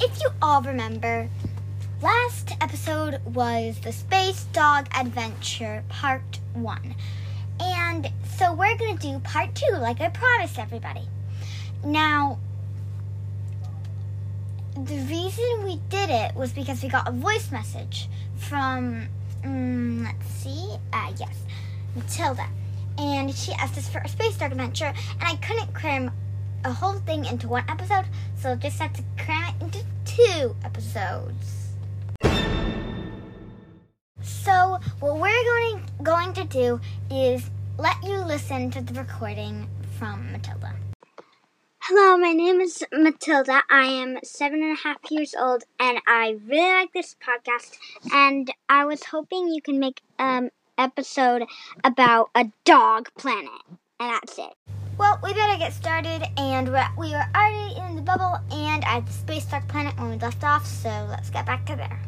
If you all remember, last episode was the Space Dog Adventure Part 1. And so we're going to do Part 2, like I promised everybody. Now, the reason we did it was because we got a voice message from, um, let's see, uh, yes, Matilda. And she asked us for a Space Dog Adventure, and I couldn't cram a whole thing into one episode, so just had to cram two episodes. So what we're going going to do is let you listen to the recording from Matilda. Hello, my name is Matilda. I am seven and a half years old, and I really like this podcast. And I was hoping you can make an um, episode about a dog planet, and that's it. Well, we better get started, and we're, we are already in the bubble and at the Space Dog Planet when we left off, so let's get back to there.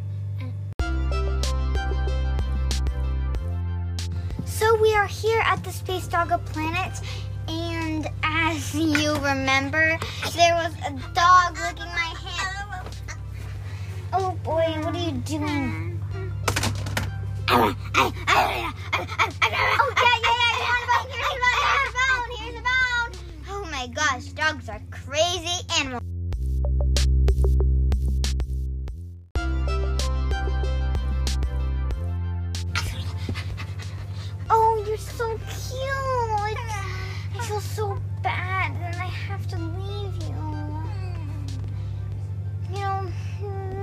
So we are here at the Space Dog Planet, and as you remember, there was a dog licking my hand. Oh boy, what are you doing? Oh, yeah, yeah, yeah, here's the bone, here's the bone, here's the bone. Oh my gosh, dogs are crazy animals. Oh, you're so cute. I feel so bad and I have to leave you. You know,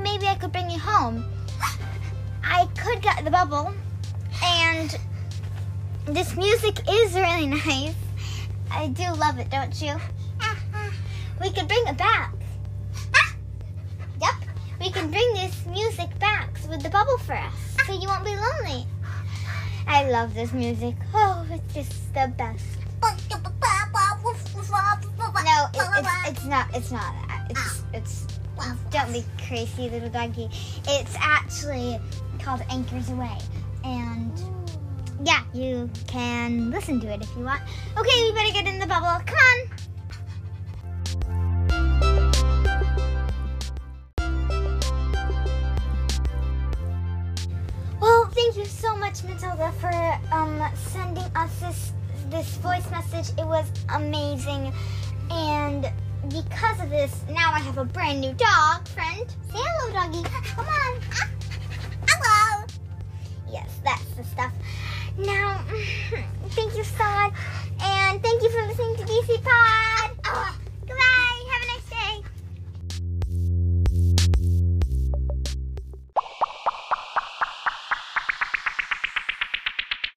maybe I could bring you home. I could get the bubble, and this music is really nice. I do love it, don't you? We could bring it back. Yep, we can bring this music back with the bubble for us, so you won't be lonely. I love this music. Oh, it's just the best. No, it, it's, it's not. It's not that. It's it's. Don't be crazy, little doggy. It's actually called Anchors Away, and yeah, you can listen to it if you want. Okay, we better get in the bubble. Come on. Well, thank you so much, Matilda, for um, sending us this this voice message. It was amazing, and because of this, now I have a brand new dog friend. Say hello, doggy. Come on.